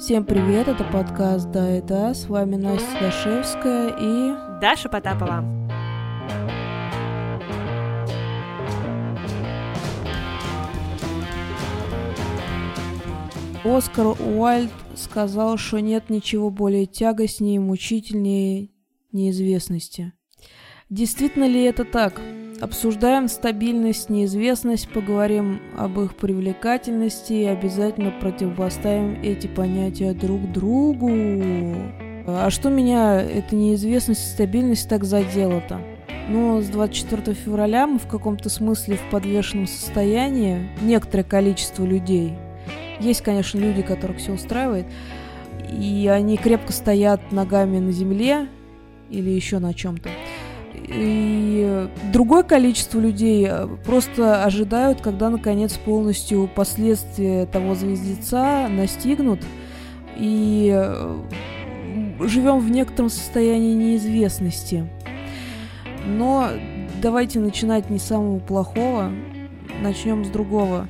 Всем привет, это подкаст «Да и да», с вами Настя Дашевская и... Даша Потапова. Оскар Уайльд сказал, что нет ничего более тягостнее и мучительнее неизвестности. Действительно ли это так? Обсуждаем стабильность, неизвестность, поговорим об их привлекательности и обязательно противопоставим эти понятия друг другу. А что меня эта неизвестность и стабильность так задела-то? Ну, с 24 февраля мы в каком-то смысле в подвешенном состоянии, некоторое количество людей. Есть, конечно, люди, которых все устраивает, и они крепко стоят ногами на земле или еще на чем-то. И другое количество людей э, просто ожидают, когда наконец полностью последствия того звездеца настигнут. И э, живем в некотором состоянии неизвестности. Но давайте начинать не с самого плохого, начнем с другого.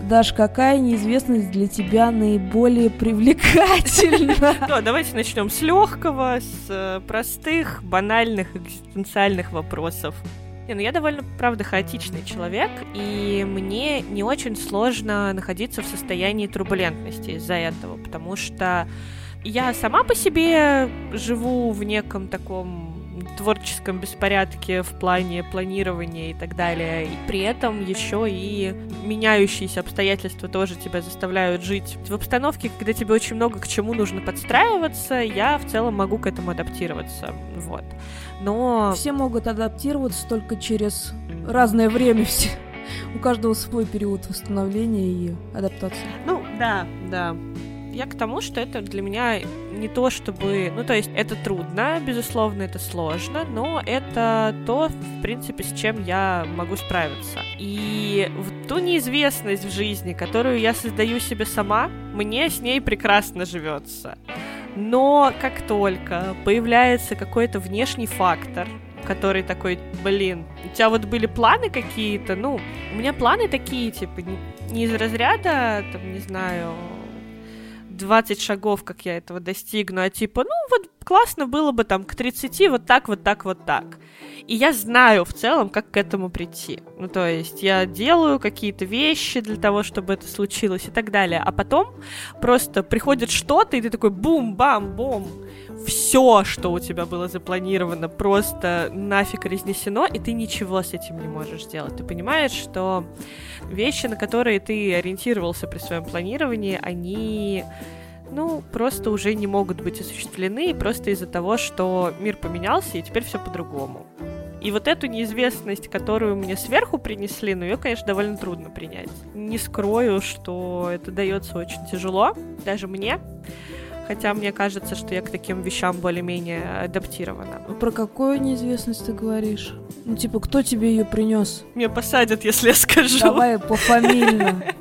Даш, какая неизвестность для тебя наиболее привлекательна? Ну, давайте начнем с легкого, с э, простых, банальных, экзистенциальных вопросов. Не, ну я довольно, правда, хаотичный человек, и мне не очень сложно находиться в состоянии турбулентности из-за этого, потому что я сама по себе живу в неком таком творческом беспорядке в плане планирования и так далее. И при этом еще и меняющиеся обстоятельства тоже тебя заставляют жить в обстановке, когда тебе очень много к чему нужно подстраиваться, я в целом могу к этому адаптироваться. Вот. Но... Все могут адаптироваться только через разное время все. У каждого свой период восстановления и адаптации. Ну, да, да я к тому, что это для меня не то, чтобы... Ну, то есть это трудно, безусловно, это сложно, но это то, в принципе, с чем я могу справиться. И в ту неизвестность в жизни, которую я создаю себе сама, мне с ней прекрасно живется. Но как только появляется какой-то внешний фактор, который такой, блин, у тебя вот были планы какие-то, ну, у меня планы такие, типа, не, из разряда, там, не знаю, 20 шагов, как я этого достигну, а типа, ну вот классно было бы там к 30 вот так, вот так, вот так. И я знаю в целом, как к этому прийти. Ну, то есть я делаю какие-то вещи для того, чтобы это случилось и так далее. А потом просто приходит что-то, и ты такой бум-бам-бум все, что у тебя было запланировано, просто нафиг разнесено, и ты ничего с этим не можешь сделать. Ты понимаешь, что вещи, на которые ты ориентировался при своем планировании, они ну, просто уже не могут быть осуществлены просто из-за того, что мир поменялся, и теперь все по-другому. И вот эту неизвестность, которую мне сверху принесли, ну, ее, конечно, довольно трудно принять. Не скрою, что это дается очень тяжело, даже мне. Хотя мне кажется, что я к таким вещам более-менее адаптирована. Про какую неизвестность ты говоришь? Ну, типа, кто тебе ее принес? Меня посадят, если я скажу. Давай пофамильно.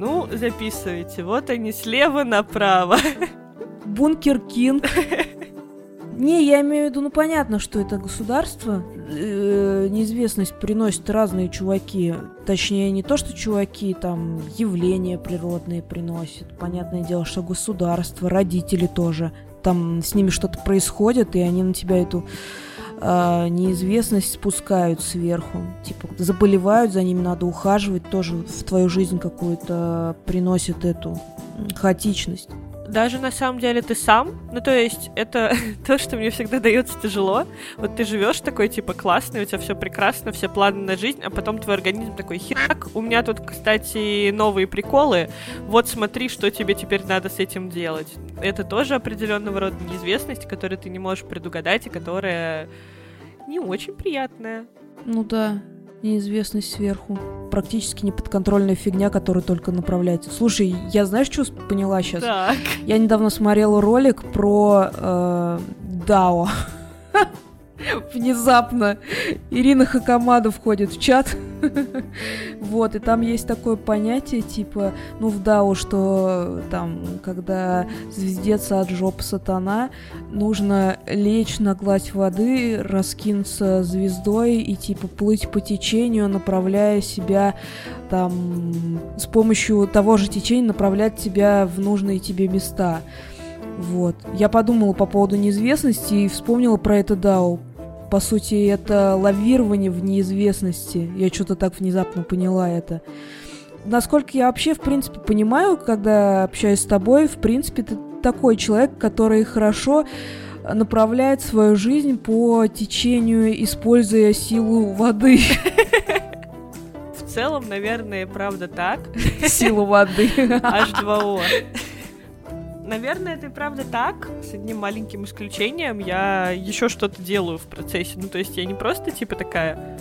Ну, записывайте. Вот они слева направо. Бункер Кинг. Не, я имею в виду, ну понятно, что это государство. Э, неизвестность приносит разные чуваки. Точнее, не то, что чуваки, там, явления природные приносят. Понятное дело, что государство, родители тоже. Там с ними что-то происходит, и они на тебя эту э, неизвестность спускают сверху. Типа, заболевают, за ними надо ухаживать, тоже в твою жизнь какую-то приносит эту хаотичность даже на самом деле ты сам, ну то есть это то, что мне всегда дается тяжело. Вот ты живешь такой, типа, классный, у тебя все прекрасно, все планы на жизнь, а потом твой организм такой, херак, у меня тут, кстати, новые приколы, вот смотри, что тебе теперь надо с этим делать. Это тоже определенного рода неизвестность, которую ты не можешь предугадать и которая не очень приятная. Ну да, неизвестность сверху. Практически неподконтрольная фигня, которая только направляется. Слушай, я знаешь, что поняла сейчас? Так. Я недавно смотрела ролик про э, DAO. Внезапно Ирина Хакамада входит в чат. Вот, и там есть такое понятие, типа, ну, в Дау, что там, когда звездец от жоп сатана, нужно лечь на гладь воды, раскинуться звездой и, типа, плыть по течению, направляя себя там, с помощью того же течения направлять тебя в нужные тебе места. Вот. Я подумала по поводу неизвестности и вспомнила про это Дау по сути, это лавирование в неизвестности. Я что-то так внезапно поняла это. Насколько я вообще, в принципе, понимаю, когда общаюсь с тобой, в принципе, ты такой человек, который хорошо направляет свою жизнь по течению, используя силу воды. В целом, наверное, правда так. Силу воды. H2O. Наверное, это и правда так. С одним маленьким исключением я еще что-то делаю в процессе. Ну, то есть я не просто типа такая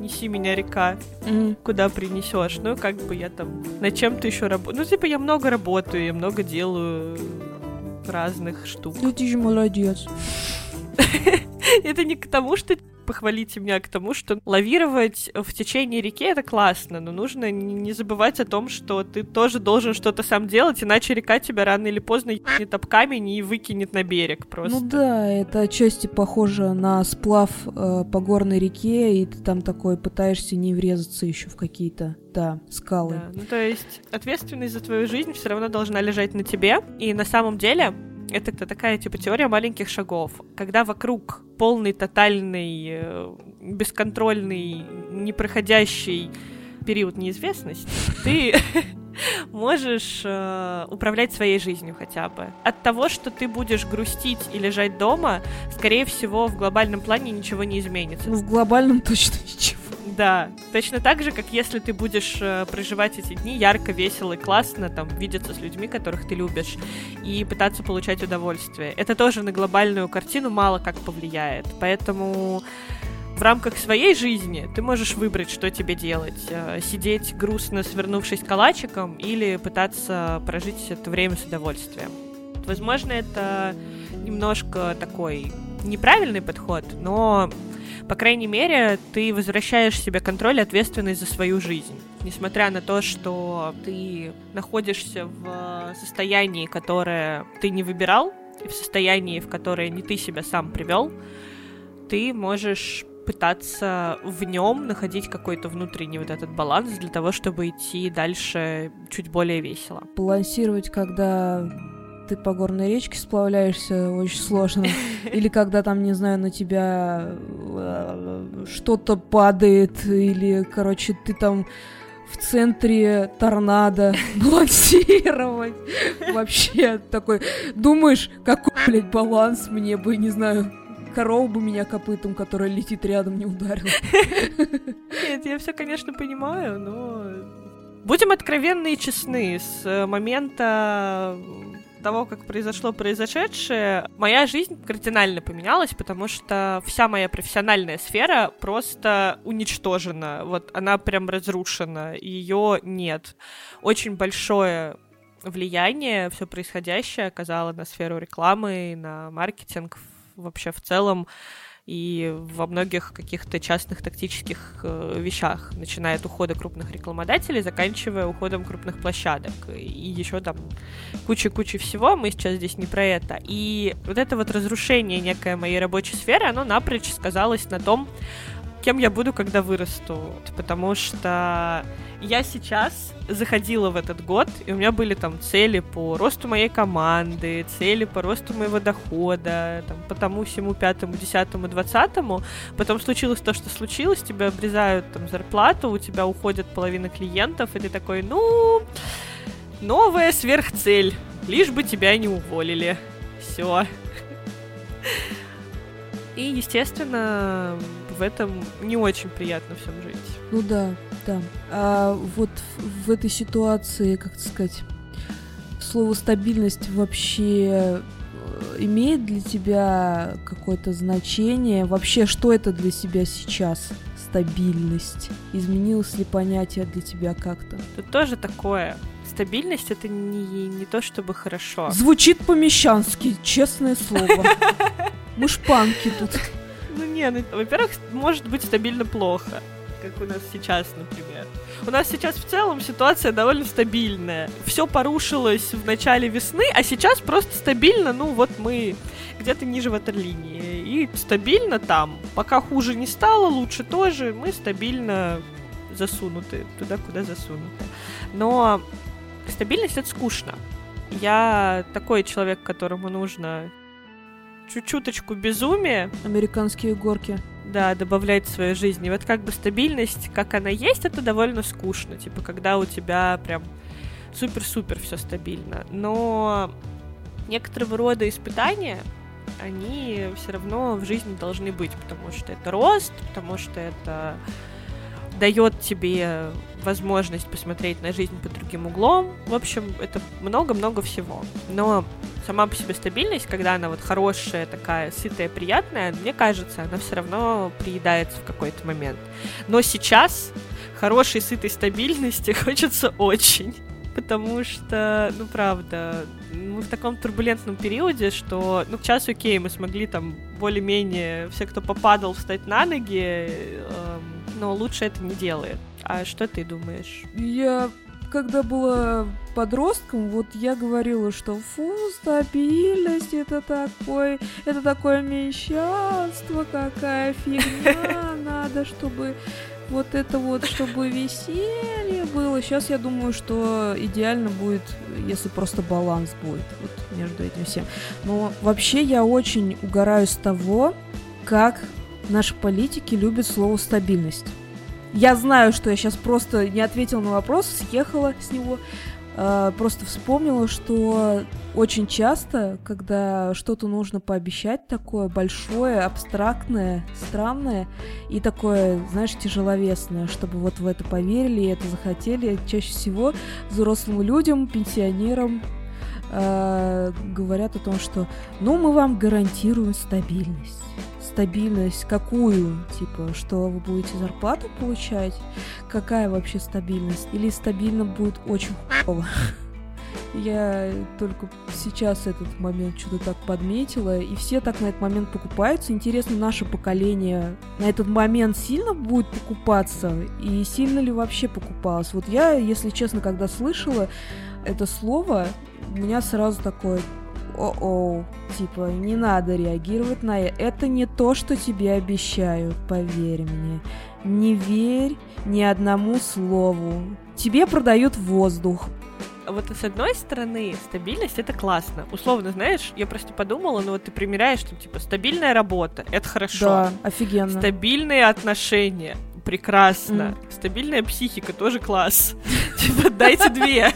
неси меня река, mm. куда принесешь. Ну, как бы я там над чем-то еще работаю. Ну, типа, я много работаю, я много делаю разных штук. Ну, ты же молодец. Это не к тому, что похвалите меня к тому, что лавировать в течение реки это классно, но нужно не забывать о том, что ты тоже должен что-то сам делать, иначе река тебя рано или поздно ебнет об камень и выкинет на берег просто. Ну да, это отчасти похоже на сплав э, по горной реке, и ты там такой пытаешься не врезаться еще в какие-то да, скалы. Да, ну то есть ответственность за твою жизнь все равно должна лежать на тебе, и на самом деле это такая типа теория маленьких шагов. Когда вокруг полный, тотальный, э, бесконтрольный, непроходящий период неизвестности, ты можешь э, управлять своей жизнью хотя бы. От того, что ты будешь грустить и лежать дома, скорее всего, в глобальном плане ничего не изменится. Ну, в глобальном точно ничего. Да, точно так же, как если ты будешь э, проживать эти дни ярко, весело и классно, там, видеться с людьми, которых ты любишь, и пытаться получать удовольствие. Это тоже на глобальную картину мало как повлияет. Поэтому в рамках своей жизни ты можешь выбрать, что тебе делать. Э, сидеть грустно, свернувшись калачиком, или пытаться прожить это время с удовольствием. Возможно, это немножко такой неправильный подход, но по крайней мере, ты возвращаешь себе контроль и ответственность за свою жизнь. Несмотря на то, что ты находишься в состоянии, которое ты не выбирал, и в состоянии, в которое не ты себя сам привел, ты можешь пытаться в нем находить какой-то внутренний вот этот баланс для того, чтобы идти дальше чуть более весело. Балансировать, когда ты по горной речке сплавляешься, очень сложно. Или когда там, не знаю, на тебя э, что-то падает, или, короче, ты там в центре торнадо балансировать. Вообще такой, думаешь, какой, блядь, баланс мне бы, не знаю, корова бы меня копытом, которая летит рядом, не ударила. Нет, я все, конечно, понимаю, но... Будем откровенны и честны. С момента того, как произошло произошедшее, моя жизнь кардинально поменялась, потому что вся моя профессиональная сфера просто уничтожена. Вот она прям разрушена, ее нет. Очень большое влияние все происходящее оказало на сферу рекламы, на маркетинг вообще в целом и во многих каких-то частных тактических э, вещах, начиная от ухода крупных рекламодателей, заканчивая уходом крупных площадок. И еще там куча-куча всего, мы сейчас здесь не про это. И вот это вот разрушение некой моей рабочей сферы, оно напрочь сказалось на том, кем я буду, когда вырасту. Потому что я сейчас заходила в этот год, и у меня были там цели по росту моей команды, цели по росту моего дохода, там, по тому, всему, пятому, десятому, двадцатому. Потом случилось то, что случилось, тебя обрезают там зарплату, у тебя уходит половина клиентов, и ты такой, ну, новая сверхцель, лишь бы тебя не уволили. Все. И, естественно, в этом не очень приятно всем жить. Ну да, да. А вот в, этой ситуации, как сказать, слово стабильность вообще э, имеет для тебя какое-то значение? Вообще, что это для себя сейчас? Стабильность. Изменилось ли понятие для тебя как-то? Тут тоже такое. Стабильность это не, не то чтобы хорошо. Звучит по-мещански, честное слово. Мы шпанки тут. Ну не, ну, во-первых, может быть стабильно плохо, как у нас сейчас, например. У нас сейчас в целом ситуация довольно стабильная. Все порушилось в начале весны, а сейчас просто стабильно, ну вот мы где-то ниже ватерлинии. И стабильно там. Пока хуже не стало, лучше тоже, мы стабильно засунуты туда, куда засунуты. Но стабильность — это скучно. Я такой человек, которому нужно чуть-чуточку безумия. Американские горки. Да, добавлять в свою жизнь. И вот как бы стабильность, как она есть, это довольно скучно. Типа, когда у тебя прям супер-супер все стабильно. Но некоторого рода испытания, они все равно в жизни должны быть, потому что это рост, потому что это дает тебе возможность посмотреть на жизнь под другим углом. В общем, это много-много всего. Но сама по себе стабильность, когда она вот хорошая, такая сытая, приятная, мне кажется, она все равно приедается в какой-то момент. Но сейчас хорошей, сытой стабильности хочется очень. Потому что, ну правда, мы в таком турбулентном периоде, что, ну, сейчас окей, мы смогли там более-менее, все, кто попадал, встать на ноги, эм, но лучше это не делает. А что ты думаешь? Я когда была подростком, вот я говорила, что фу, стабильность, это такой, это такое меньшанство, какая фигня, надо, чтобы вот это вот, чтобы веселье было. Сейчас я думаю, что идеально будет, если просто баланс будет вот между этим всем. Но вообще я очень угораю с того, как Наши политики любят слово «стабильность». Я знаю, что я сейчас просто не ответила на вопрос, съехала с него. Э, просто вспомнила, что очень часто, когда что-то нужно пообещать такое большое, абстрактное, странное и такое, знаешь, тяжеловесное, чтобы вот в это поверили и это захотели, чаще всего взрослым людям, пенсионерам э, говорят о том, что ну мы вам гарантируем стабильность стабильность какую? Типа, что вы будете зарплату получать? Какая вообще стабильность? Или стабильно будет очень хуево? Я только сейчас этот момент что-то так подметила, и все так на этот момент покупаются. Интересно, наше поколение на этот момент сильно будет покупаться, и сильно ли вообще покупалось? Вот я, если честно, когда слышала это слово, у меня сразу такое о-о, типа, не надо реагировать на это. Это не то, что тебе обещают, поверь мне. Не верь ни одному слову. Тебе продают воздух. Вот с одной стороны, стабильность это классно. Условно, знаешь, я просто подумала, ну вот ты примеряешь, что типа стабильная работа, это хорошо. Да, офигенно. Стабильные отношения, прекрасно. Mm. Стабильная психика тоже класс. Типа, дайте две.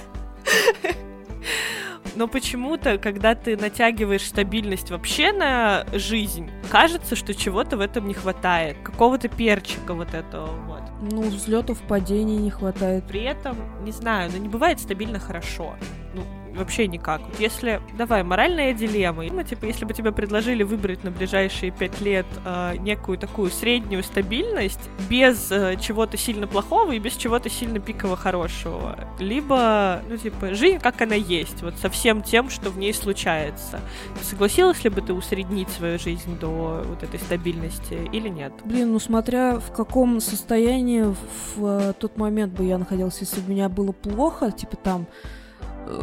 Но почему-то, когда ты натягиваешь стабильность вообще на жизнь, кажется, что чего-то в этом не хватает. Какого-то перчика вот этого вот. Ну, взлетов, падений не хватает. При этом, не знаю, но не бывает стабильно хорошо. Ну, вообще никак. Если, давай, моральная дилемма. Ну, типа, если бы тебе предложили выбрать на ближайшие пять лет э, некую такую среднюю стабильность, без э, чего-то сильно плохого и без чего-то сильно пиково хорошего. Либо, ну, типа, жизнь как она есть, вот со всем тем, что в ней случается. Согласилась ли бы ты усреднить свою жизнь до вот этой стабильности или нет? Блин, ну смотря в каком состоянии в, э, тот момент бы я находилась, если бы у меня было плохо, типа там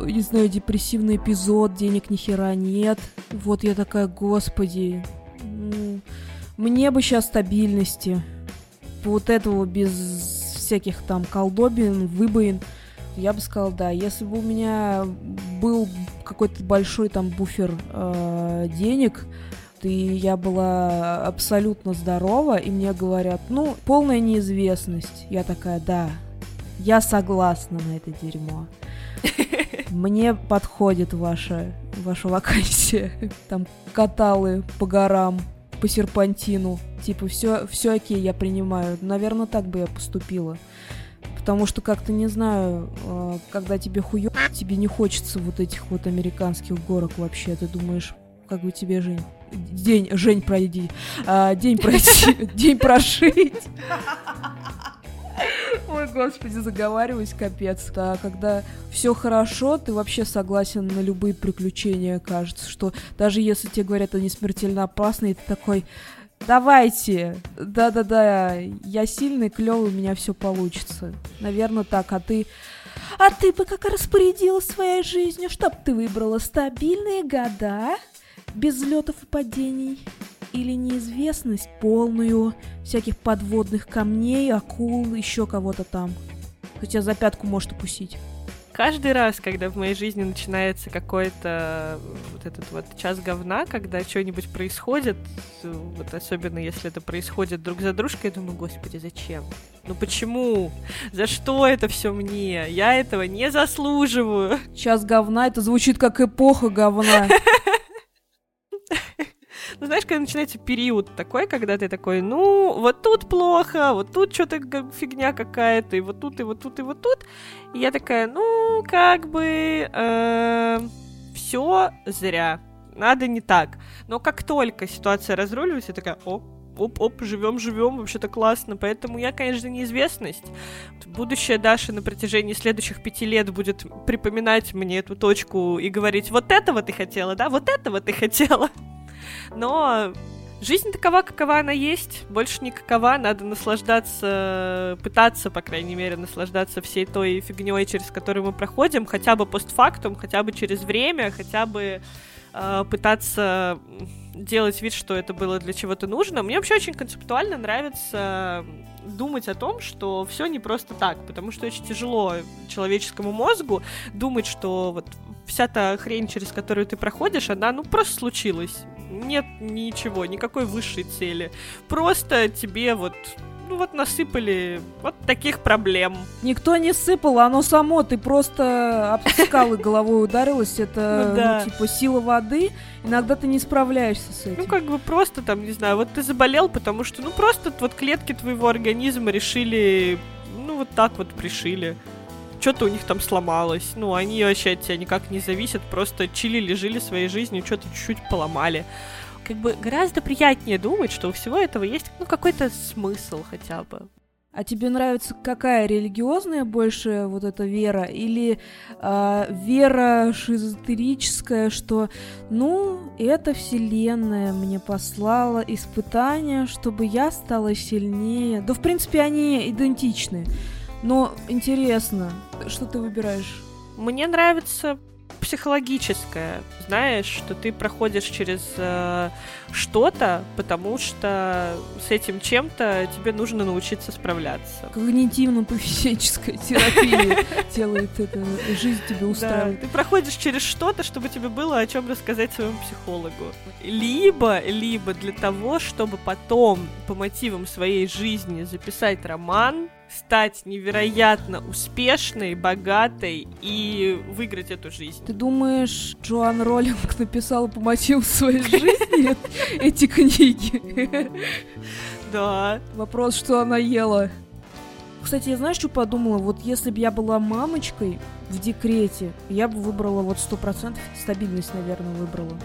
не знаю, депрессивный эпизод, денег ни хера нет. Вот я такая, господи, мне бы сейчас стабильности. Вот этого без всяких там колдобин, выбоин. Я бы сказала, да, если бы у меня был какой-то большой там буфер э, денег, и я была абсолютно здорова, и мне говорят, ну, полная неизвестность. Я такая, да, я согласна на это дерьмо. Мне подходит ваша, ваша вакансия. Там каталы по горам, по серпантину. Типа, все, все окей, я принимаю. Наверное, так бы я поступила. Потому что как-то не знаю, а, когда тебе хуё, тебе не хочется вот этих вот американских горок вообще. Ты думаешь, как бы тебе, Жень, день, Жень, пройди, а, день пройти, день прошить. Ой, господи, заговариваюсь, капец. Да, когда все хорошо, ты вообще согласен на любые приключения, кажется, что даже если тебе говорят, они смертельно опасны, ты такой, Давайте. Да-да-да, я сильный, клевый, у меня все получится. Наверное, так, а ты... А ты бы как распорядилась своей жизнью, чтоб ты выбрала стабильные года, без взлетов и падений, или неизвестность полную всяких подводных камней, акул, еще кого-то там. Хотя за пятку может укусить каждый раз, когда в моей жизни начинается какой-то вот этот вот час говна, когда что-нибудь происходит, вот особенно если это происходит друг за дружкой, я думаю, господи, зачем? Ну почему? За что это все мне? Я этого не заслуживаю. Час говна, это звучит как эпоха говна. Ну, знаешь, когда начинается период такой, когда ты такой, ну, вот тут плохо, вот тут что-то фигня какая-то, и вот тут, и вот тут, и вот тут. И я такая, ну, как бы, э, эм, все зря. Надо не так. Но как только ситуация разруливается, я такая, о, оп-оп, живем-живем, вообще-то классно. Поэтому я, конечно, неизвестность. Будущая Даша на протяжении следующих пяти лет будет припоминать мне эту точку и говорить, вот этого ты хотела, да, вот этого ты хотела. Но жизнь такова, какова она есть, больше не какова, надо наслаждаться, пытаться, по крайней мере, наслаждаться всей той фигней, через которую мы проходим, хотя бы постфактум, хотя бы через время, хотя бы э, пытаться делать вид, что это было для чего-то нужно. Мне вообще очень концептуально нравится думать о том, что все не просто так, потому что очень тяжело человеческому мозгу думать, что вот вся та хрень, через которую ты проходишь, она, ну, просто случилась. Нет ничего, никакой высшей цели. Просто тебе вот ну вот насыпали вот таких проблем. Никто не сыпал, оно само, ты просто об скалы головой ударилась, это, ну, да. ну, типа, сила воды, иногда ты не справляешься с этим. Ну, как бы просто там, не знаю, вот ты заболел, потому что, ну, просто вот клетки твоего организма решили, ну, вот так вот пришили что-то у них там сломалось. Ну, они вообще от тебя никак не зависят, просто чилили, жили своей жизнью, что-то чуть-чуть поломали. Как бы гораздо приятнее думать, что у всего этого есть, ну, какой-то смысл хотя бы. А тебе нравится какая религиозная больше вот эта вера или э, вера шизотерическая, что ну эта вселенная мне послала испытания, чтобы я стала сильнее. Да в принципе они идентичны. Но интересно, что ты выбираешь? Мне нравится психологическое, знаешь, что ты проходишь через э, что-то, потому что с этим чем-то тебе нужно научиться справляться. Когнитивно-поведенческая терапия делает это, жизнь тебе устраивает. ты проходишь через что-то, чтобы тебе было о чем рассказать своему психологу. Либо, либо для того, чтобы потом по мотивам своей жизни записать роман, стать невероятно успешной, богатой и выиграть эту жизнь. Ты думаешь, Джоан Роллинг написала по мотивам своей жизни эти книги? Да. Вопрос, что она ела. Кстати, я знаешь, что подумала? Вот если бы я была мамочкой в декрете, я бы выбрала вот сто процентов стабильность, наверное, выбрала.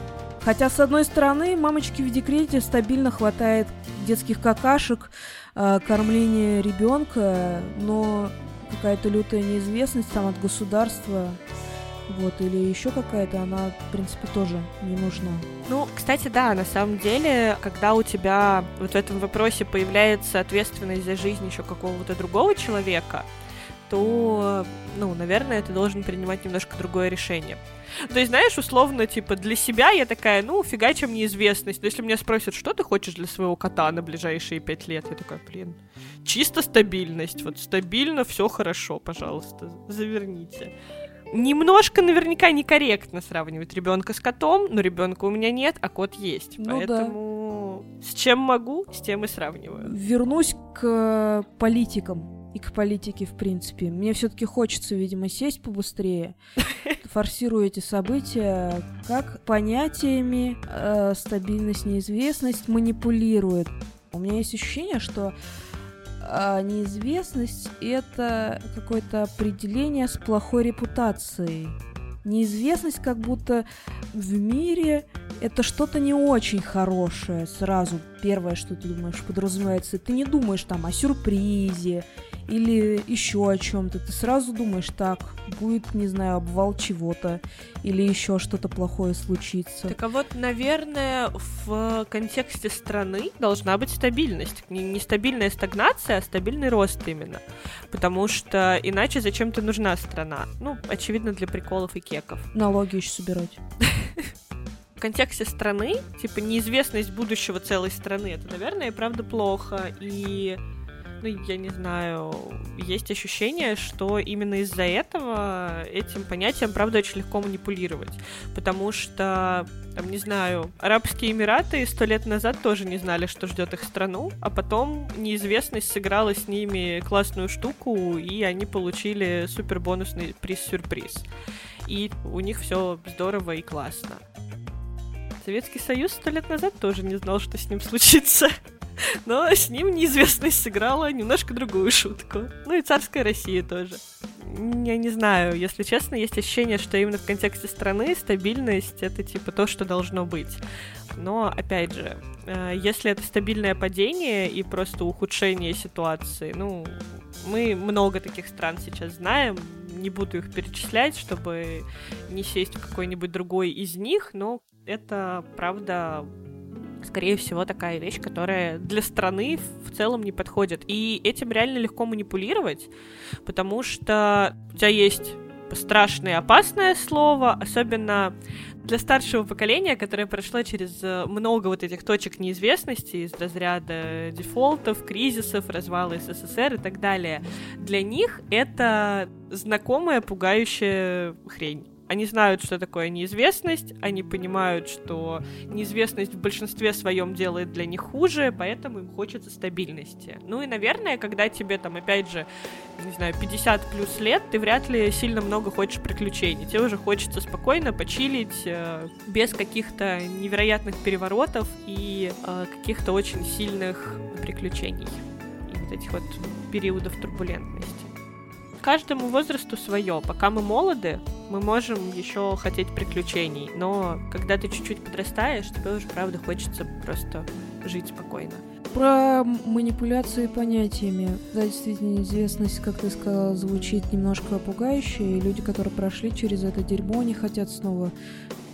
Хотя, с одной стороны, мамочки в декрете стабильно хватает детских какашек, э, кормления ребенка, но какая-то лютая неизвестность там от государства, вот, или еще какая-то, она, в принципе, тоже не нужна. Ну, кстати, да, на самом деле, когда у тебя вот в этом вопросе появляется ответственность за жизнь еще какого-то другого человека, то, ну, наверное, ты должен принимать немножко другое решение. То есть, знаешь, условно, типа, для себя я такая, ну, фига чем неизвестность. Но если меня спросят, что ты хочешь для своего кота на ближайшие пять лет, я такая, блин, чисто стабильность. Вот стабильно, все хорошо, пожалуйста, заверните. Немножко наверняка некорректно сравнивать ребенка с котом, но ребенка у меня нет, а кот есть. Ну, поэтому да. С чем могу, с тем и сравниваю. Вернусь к политикам и к политике в принципе. Мне все-таки хочется, видимо, сесть побыстрее, форсирую эти события, как понятиями э, стабильность, неизвестность манипулирует. У меня есть ощущение, что э, неизвестность это какое-то определение с плохой репутацией. Неизвестность как будто в мире это что-то не очень хорошее сразу. Первое, что ты думаешь, подразумевается. Ты не думаешь там о сюрпризе или еще о чем-то, ты сразу думаешь, так, будет, не знаю, обвал чего-то, или еще что-то плохое случится. Так а вот, наверное, в контексте страны должна быть стабильность. Не, не стабильная стагнация, а стабильный рост именно. Потому что иначе зачем-то нужна страна? Ну, очевидно, для приколов и кеков. Налоги еще собирать. В контексте страны, типа, неизвестность будущего целой страны, это, наверное, и правда плохо. И ну, я не знаю, есть ощущение, что именно из-за этого этим понятием, правда, очень легко манипулировать. Потому что, там, не знаю, Арабские Эмираты сто лет назад тоже не знали, что ждет их страну, а потом неизвестность сыграла с ними классную штуку, и они получили супер бонусный приз-сюрприз. И у них все здорово и классно. Советский Союз сто лет назад тоже не знал, что с ним случится. Но с ним неизвестность сыграла немножко другую шутку. Ну и царская Россия тоже. Я не знаю, если честно, есть ощущение, что именно в контексте страны стабильность — это типа то, что должно быть. Но, опять же, э, если это стабильное падение и просто ухудшение ситуации, ну, мы много таких стран сейчас знаем, не буду их перечислять, чтобы не сесть в какой-нибудь другой из них, но это, правда, скорее всего, такая вещь, которая для страны в целом не подходит. И этим реально легко манипулировать, потому что у тебя есть страшное опасное слово, особенно для старшего поколения, которое прошло через э, много вот этих точек неизвестности из разряда дефолтов, кризисов, развала СССР и так далее. Для них это знакомая пугающая хрень. Они знают, что такое неизвестность, они понимают, что неизвестность в большинстве своем делает для них хуже, поэтому им хочется стабильности. Ну и, наверное, когда тебе там, опять же, не знаю, 50 плюс лет, ты вряд ли сильно много хочешь приключений. Тебе уже хочется спокойно почилить, э, без каких-то невероятных переворотов и э, каких-то очень сильных приключений. И вот этих вот периодов турбулентности каждому возрасту свое. Пока мы молоды, мы можем еще хотеть приключений, но когда ты чуть-чуть подрастаешь, тебе уже, правда, хочется просто жить спокойно. Про манипуляции понятиями. Да, действительно, неизвестность, как ты сказала, звучит немножко пугающе, и люди, которые прошли через это дерьмо, не хотят снова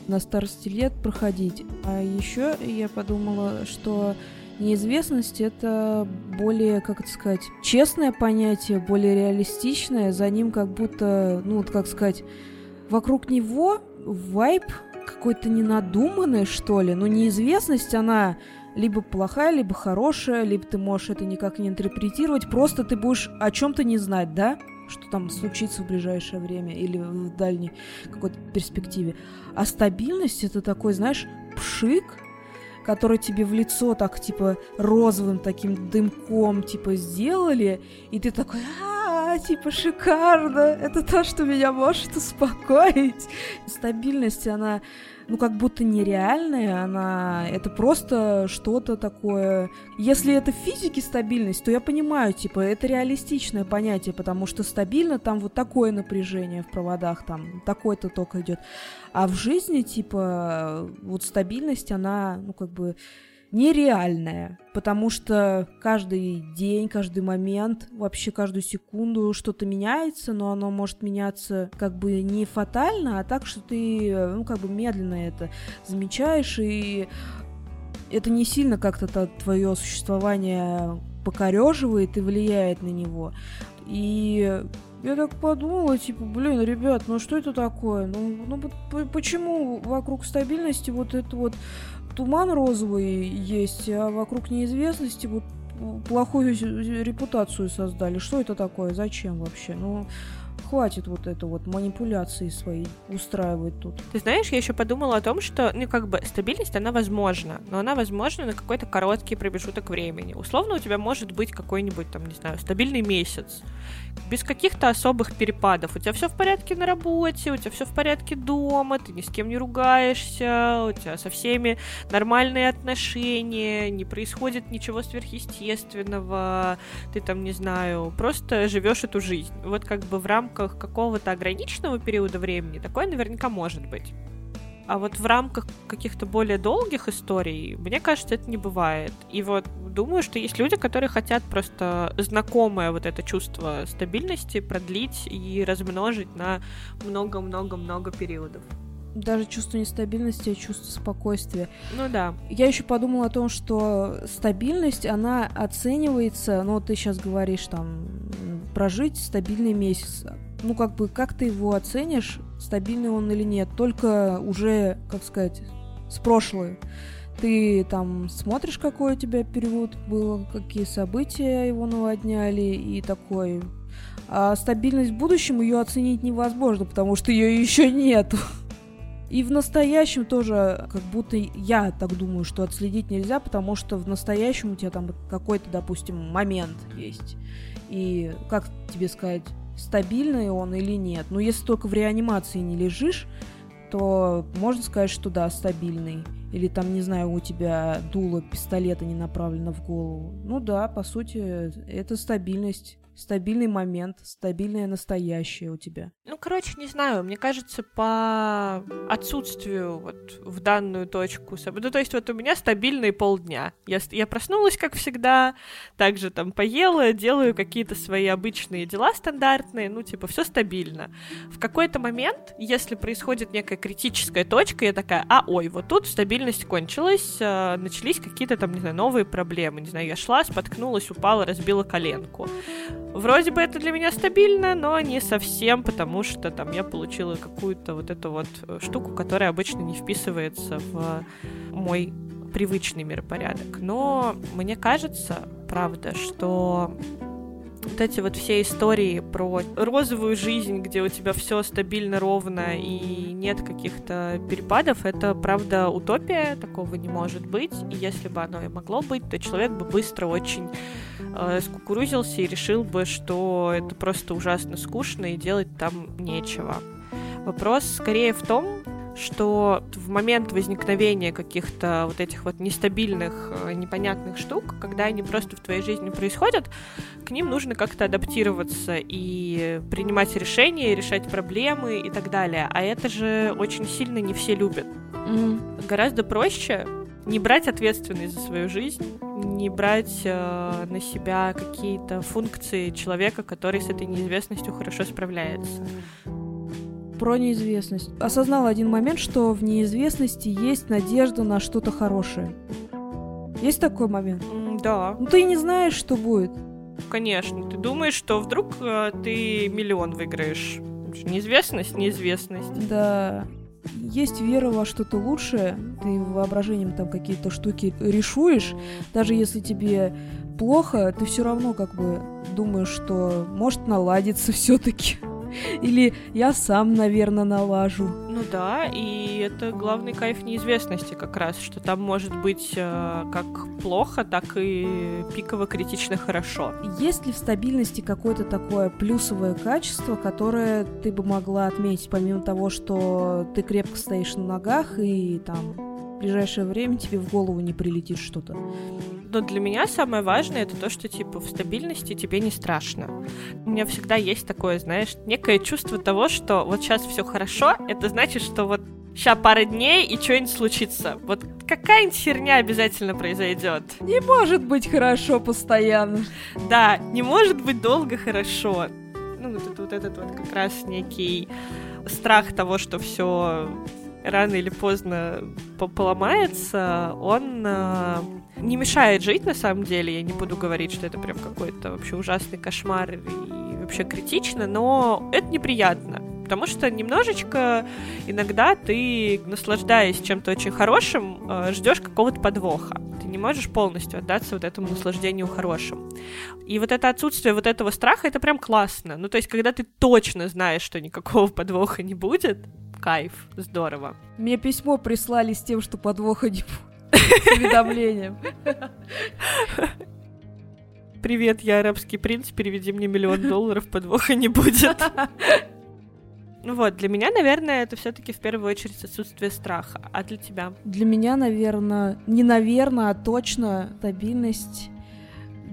на старости лет проходить. А еще я подумала, что Неизвестность — это более, как это сказать, честное понятие, более реалистичное. За ним как будто, ну вот как сказать, вокруг него вайп какой-то ненадуманный, что ли. Но неизвестность, она либо плохая, либо хорошая, либо ты можешь это никак не интерпретировать. Просто ты будешь о чем-то не знать, да? Что там случится в ближайшее время или в дальней какой-то перспективе. А стабильность это такой, знаешь, пшик, который тебе в лицо так, типа, розовым таким дымком, типа, сделали, и ты такой, а, типа, шикарно, это то, что меня может успокоить. Стабильность, она ну, как будто нереальная, она... Это просто что-то такое... Если это в физике стабильность, то я понимаю, типа, это реалистичное понятие, потому что стабильно там вот такое напряжение в проводах, там такой-то ток идет. А в жизни, типа, вот стабильность, она, ну, как бы нереальная, потому что каждый день, каждый момент, вообще каждую секунду что-то меняется, но оно может меняться как бы не фатально, а так, что ты, ну, как бы медленно это замечаешь, и это не сильно как-то твое существование покореживает и влияет на него. И я так подумала, типа, блин, ребят, ну что это такое? Ну, ну почему вокруг стабильности вот это вот туман розовый есть, а вокруг неизвестности вот плохую репутацию создали. Что это такое? Зачем вообще? Ну, хватит вот это вот манипуляции свои устраивать тут. Ты знаешь, я еще подумала о том, что, ну, как бы, стабильность, она возможна, но она возможна на какой-то короткий промежуток времени. Условно, у тебя может быть какой-нибудь, там, не знаю, стабильный месяц, без каких-то особых перепадов. У тебя все в порядке на работе, у тебя все в порядке дома, ты ни с кем не ругаешься, у тебя со всеми нормальные отношения, не происходит ничего сверхъестественного, ты там, не знаю, просто живешь эту жизнь. Вот как бы в рамках какого-то ограниченного периода времени такое наверняка может быть. А вот в рамках каких-то более долгих историй, мне кажется, это не бывает. И вот думаю, что есть люди, которые хотят просто знакомое вот это чувство стабильности продлить и размножить на много-много-много периодов даже чувство нестабильности, чувство спокойствия. Ну да. Я еще подумала о том, что стабильность, она оценивается, ну, ты сейчас говоришь там, прожить стабильный месяц. Ну, как бы, как ты его оценишь, стабильный он или нет, только уже, как сказать, с прошлой. Ты там смотришь, какой у тебя период был, какие события его наводняли, и такой... А стабильность в будущем ее оценить невозможно, потому что ее еще нету. И в настоящем тоже, как будто я так думаю, что отследить нельзя, потому что в настоящем у тебя там какой-то, допустим, момент есть. И как тебе сказать, стабильный он или нет. Но если только в реанимации не лежишь, то можно сказать, что да, стабильный. Или там, не знаю, у тебя дуло пистолета не направлено в голову. Ну да, по сути, это стабильность стабильный момент, стабильное настоящее у тебя? Ну, короче, не знаю, мне кажется, по отсутствию вот в данную точку, ну, то есть вот у меня стабильные полдня. Я, я проснулась, как всегда, также там поела, делаю какие-то свои обычные дела стандартные, ну, типа, все стабильно. В какой-то момент, если происходит некая критическая точка, я такая, а, ой, вот тут стабильность кончилась, э, начались какие-то там, не знаю, новые проблемы, не знаю, я шла, споткнулась, упала, разбила коленку Вроде бы это для меня стабильно, но не совсем, потому что там я получила какую-то вот эту вот э, штуку, которая обычно не вписывается в мой привычный миропорядок. Но мне кажется, правда, что вот эти вот все истории про розовую жизнь, где у тебя все стабильно, ровно и нет каких-то перепадов, это, правда, утопия, такого не может быть. И если бы оно и могло быть, то человек бы быстро очень э, скукурузился и решил бы, что это просто ужасно скучно и делать там нечего. Вопрос скорее в том, что в момент возникновения каких-то вот этих вот нестабильных, э, непонятных штук, когда они просто в твоей жизни происходят, к ним нужно как-то адаптироваться и принимать решения, решать проблемы и так далее. А это же очень сильно не все любят. Mm. Гораздо проще не брать ответственность за свою жизнь, не брать э, на себя какие-то функции человека, который с этой неизвестностью хорошо справляется. Про неизвестность. Осознал один момент, что в неизвестности есть надежда на что-то хорошее. Есть такой момент? Да. Ну ты не знаешь, что будет. Конечно. Ты думаешь, что вдруг э, ты миллион выиграешь. Неизвестность, неизвестность. Да. Есть вера во что-то лучшее, ты воображением там какие-то штуки решуешь, даже если тебе плохо, ты все равно как бы думаешь, что может наладиться все-таки. Или я сам, наверное, налажу. Ну да, и это главный кайф неизвестности как раз, что там может быть э, как плохо, так и пиково критично хорошо. Есть ли в стабильности какое-то такое плюсовое качество, которое ты бы могла отметить, помимо того, что ты крепко стоишь на ногах и там в ближайшее время тебе в голову не прилетит что-то? Но для меня самое важное это то, что типа в стабильности тебе не страшно. У меня всегда есть такое, знаешь, некое чувство того, что вот сейчас все хорошо, это значит, что вот сейчас пара дней и что-нибудь случится. Вот какая-нибудь херня обязательно произойдет. Не может быть хорошо постоянно. Да, не может быть долго хорошо. Ну, вот, это, вот этот вот как раз некий страх того, что все рано или поздно поломается, он э, не мешает жить на самом деле. Я не буду говорить, что это прям какой-то вообще ужасный кошмар и вообще критично, но это неприятно. Потому что немножечко иногда ты, наслаждаясь чем-то очень хорошим, э, ждешь какого-то подвоха. Ты не можешь полностью отдаться вот этому наслаждению хорошим. И вот это отсутствие вот этого страха, это прям классно. Ну, то есть, когда ты точно знаешь, что никакого подвоха не будет, кайф, здорово. Мне письмо прислали с тем, что подвоха не будет. С уведомлением. Привет, я арабский принц, переведи мне миллион долларов, подвоха не будет. Ну вот, для меня, наверное, это все-таки в первую очередь отсутствие страха. А для тебя? Для меня, наверное, не наверное, а точно стабильность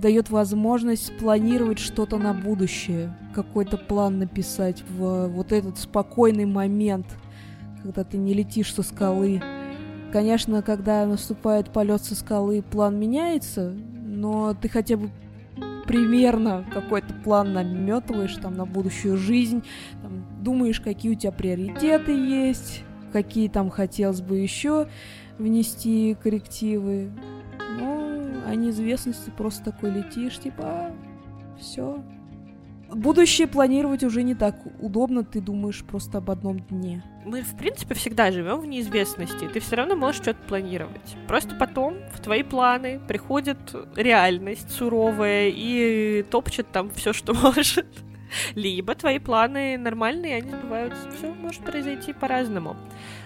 дает возможность спланировать что-то на будущее, какой-то план написать в вот этот спокойный момент, когда ты не летишь со скалы. Конечно, когда наступает полет со скалы, план меняется, но ты хотя бы примерно какой-то план наметываешь там на будущую жизнь, там, думаешь, какие у тебя приоритеты есть, какие там хотелось бы еще внести коррективы. А неизвестности просто такой летишь, типа, все. Будущее планировать уже не так удобно, ты думаешь просто об одном дне. Мы, в принципе, всегда живем в неизвестности, ты все равно можешь что-то планировать. Просто потом в твои планы приходит реальность суровая и топчет там все, что может. Либо твои планы нормальные, они сбываются. Все может произойти по-разному.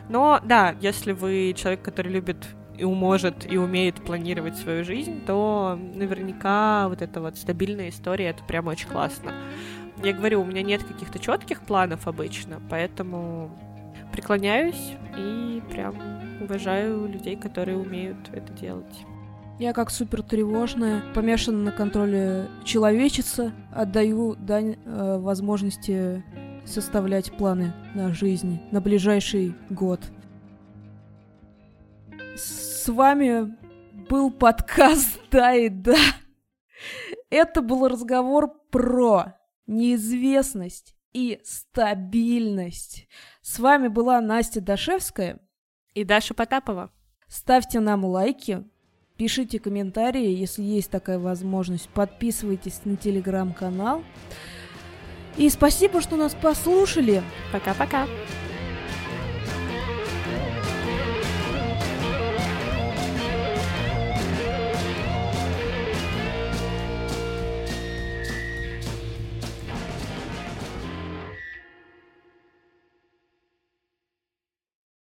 Но да, если вы человек, который любит и может, и умеет планировать свою жизнь, то наверняка вот эта вот стабильная история, это прям очень классно. Я говорю, у меня нет каких-то четких планов обычно, поэтому преклоняюсь и прям уважаю людей, которые умеют это делать. Я как супер тревожная, помешана на контроле человечица, отдаю дань э, возможности составлять планы на жизнь, на ближайший год. С вами был подкаст «Да и да». Это был разговор про неизвестность и стабильность. С вами была Настя Дашевская и Даша Потапова. Ставьте нам лайки, пишите комментарии, если есть такая возможность. Подписывайтесь на телеграм-канал. И спасибо, что нас послушали. Пока-пока.